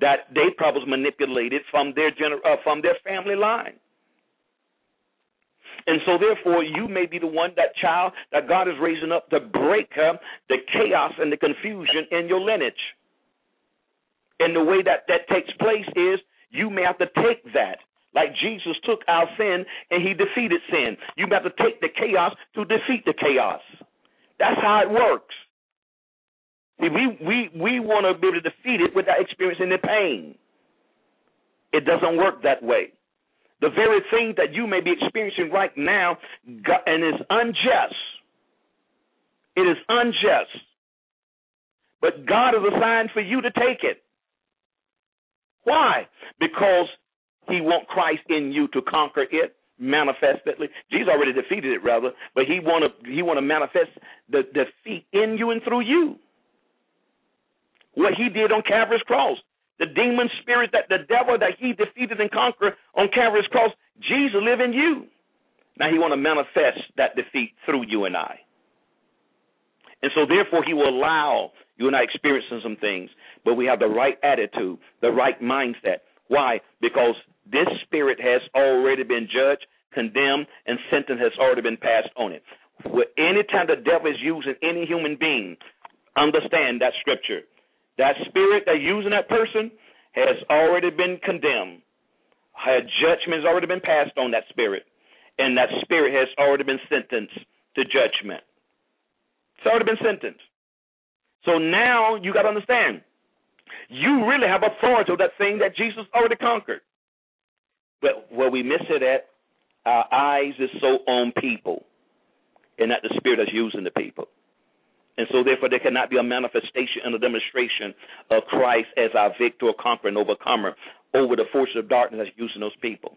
That they probably manipulated from their gener- uh, from their family line. And so, therefore, you may be the one, that child that God is raising up to break uh, the chaos and the confusion in your lineage. And the way that that takes place is you may have to take that. Like Jesus took our sin and he defeated sin. You have to take the chaos to defeat the chaos. That's how it works. See, we we we want to be able to defeat it without experiencing the pain. It doesn't work that way. The very thing that you may be experiencing right now and is unjust. It is unjust. But God has assigned for you to take it. Why? Because he wants Christ in you to conquer it manifestly. Jesus already defeated it, rather, but he want to he want to manifest the defeat in you and through you. What he did on Calvary's cross the demon spirit that the devil that he defeated and conquered on Calvary's cross, Jesus live in you. Now he want to manifest that defeat through you and I. And so, therefore, He will allow you and I experiencing some things, but we have the right attitude, the right mindset. Why? Because this spirit has already been judged, condemned, and sentence has already been passed on it. Anytime the devil is using any human being, understand that scripture. That spirit that using that person has already been condemned. A judgment has already been passed on that spirit, and that spirit has already been sentenced to judgment. It's already been sentenced. So now you got to understand, you really have authority over that thing that Jesus already conquered. But where we miss it at, our eyes is so on people, and not the spirit that's using the people. And so, therefore, there cannot be a manifestation and a demonstration of Christ as our victor, conqueror, overcomer over the forces of darkness that's using those people.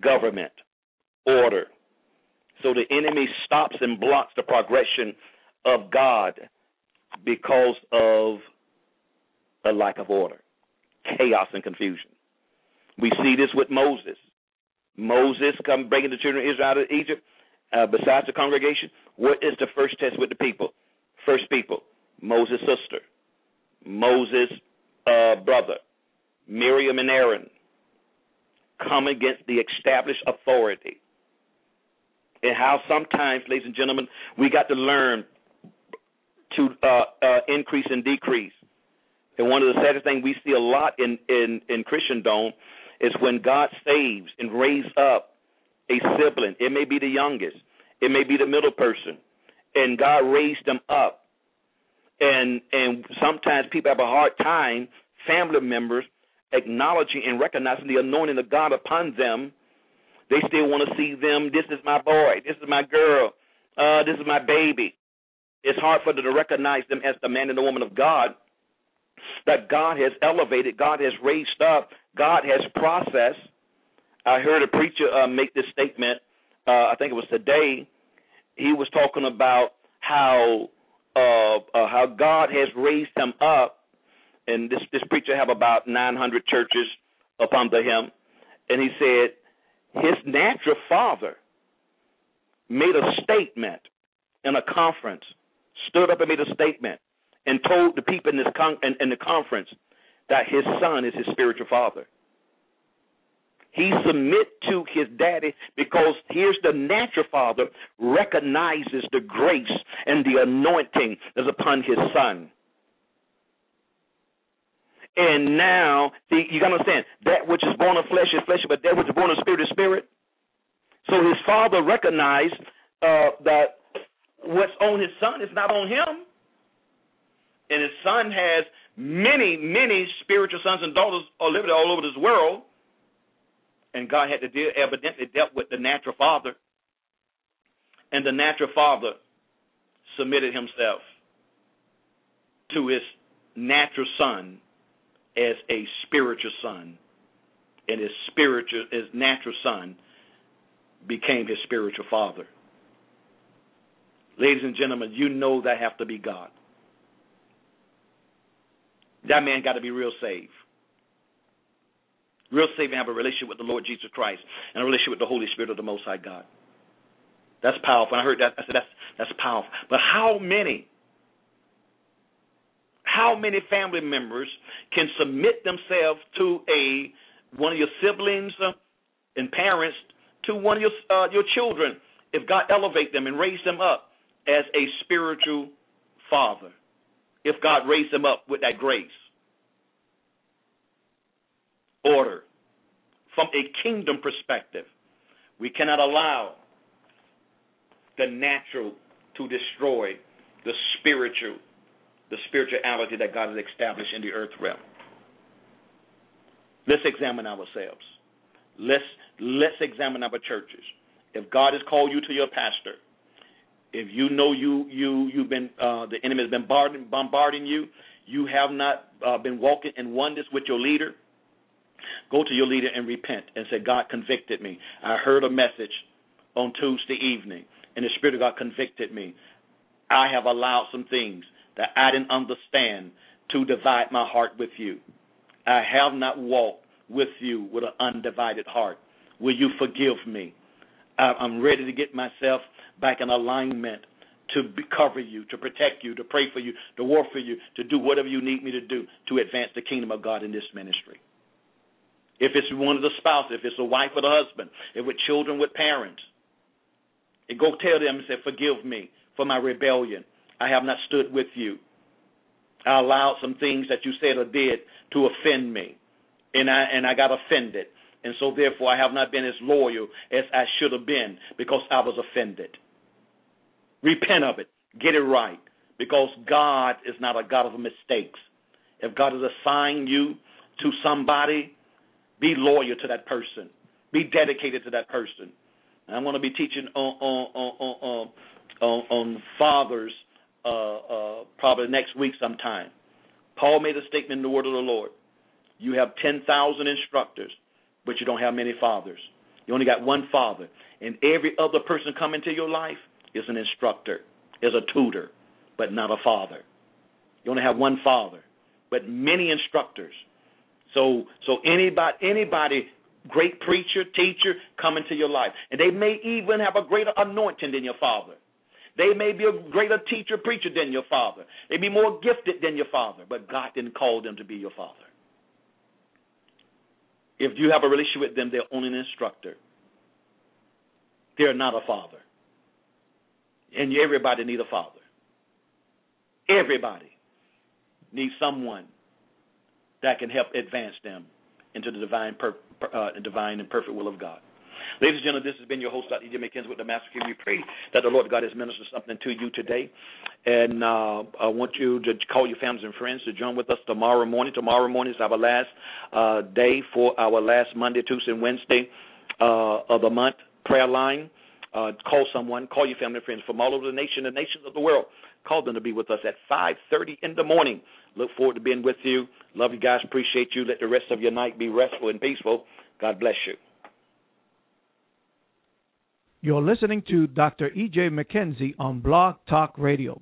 Government, order. So the enemy stops and blocks the progression of God because of a lack of order, chaos, and confusion. We see this with Moses. Moses come bringing the children of Israel out of Egypt uh, besides the congregation, what is the first test with the people? First people, Moses' sister, Moses' uh, brother, Miriam and Aaron, come against the established authority. And how sometimes, ladies and gentlemen, we got to learn to uh, uh, increase and decrease. And one of the saddest things we see a lot in, in, in Christendom is when God saves and raises up a sibling. It may be the youngest. It may be the middle person. And God raised them up. And and sometimes people have a hard time, family members, acknowledging and recognizing the anointing of God upon them. They still want to see them. This is my boy. This is my girl. Uh, this is my baby. It's hard for them to recognize them as the man and the woman of God that God has elevated, God has raised up, God has processed I heard a preacher uh, make this statement. Uh, I think it was today. He was talking about how uh, uh, how God has raised him up, and this this preacher have about 900 churches up under him, and he said his natural father made a statement in a conference, stood up and made a statement, and told the people in this con- in, in the conference that his son is his spiritual father. He submit to his daddy because here's the natural father recognizes the grace and the anointing that's upon his son. And now, you gotta understand that which is born of flesh is flesh, but that which is born of spirit is spirit. So his father recognized uh, that what's on his son is not on him. And his son has many, many spiritual sons and daughters all over, all over this world and God had to deal evidently dealt with the natural father, and the natural father submitted himself to his natural son as a spiritual son, and his spiritual his natural son became his spiritual father. Ladies and gentlemen, you know that have to be God. That man got to be real saved. Real saved and have a relationship with the Lord Jesus Christ and a relationship with the Holy Spirit of the Most High God. That's powerful. And I heard that. I said that's that's powerful. But how many? How many family members can submit themselves to a one of your siblings uh, and parents to one of your uh, your children if God elevate them and raise them up as a spiritual father? If God raised them up with that grace order from a kingdom perspective. We cannot allow the natural to destroy the spiritual, the spirituality that God has established in the earth realm. Let's examine ourselves. Let's let's examine our churches. If God has called you to your pastor, if you know you you you've been uh, the enemy has been bombarding, bombarding you, you have not uh, been walking in oneness with your leader Go to your leader and repent and say, God convicted me. I heard a message on Tuesday evening, and the Spirit of God convicted me. I have allowed some things that I didn't understand to divide my heart with you. I have not walked with you with an undivided heart. Will you forgive me? I'm ready to get myself back in alignment to be, cover you, to protect you, to pray for you, to work for you, to do whatever you need me to do to advance the kingdom of God in this ministry. If it's one of the spouses, if it's a wife or the husband, if with children, with parents, and go tell them and say, Forgive me for my rebellion. I have not stood with you. I allowed some things that you said or did to offend me. And I and I got offended. And so therefore I have not been as loyal as I should have been because I was offended. Repent of it. Get it right. Because God is not a God of mistakes. If God has assigned you to somebody, be loyal to that person. Be dedicated to that person. I'm going to be teaching on on on on, on fathers uh, uh, probably next week sometime. Paul made a statement in the word of the Lord. You have 10,000 instructors, but you don't have many fathers. You only got one father. And every other person coming to your life is an instructor, is a tutor, but not a father. You only have one father, but many instructors. So so anybody anybody great preacher, teacher come into your life. And they may even have a greater anointing than your father. They may be a greater teacher, preacher than your father. They be more gifted than your father, but God didn't call them to be your father. If you have a relationship with them, they're only an instructor. They're not a father. And everybody needs a father. Everybody needs someone that can help advance them into the divine, per, uh, divine and perfect will of God. Ladies and gentlemen, this has been your host, Dr. E.J. McKenzie with the Master Key. We pray that the Lord God has ministered something to you today. And uh, I want you to call your families and friends to join with us tomorrow morning. Tomorrow morning is our last uh, day for our last Monday, Tuesday, and Wednesday uh, of the month prayer line. Uh, call someone, call your family and friends from all over the nation and nations of the world. Call them to be with us at 5.30 in the morning. Look forward to being with you. Love you guys. Appreciate you. Let the rest of your night be restful and peaceful. God bless you. You're listening to Dr. E.J. McKenzie on Blog Talk Radio.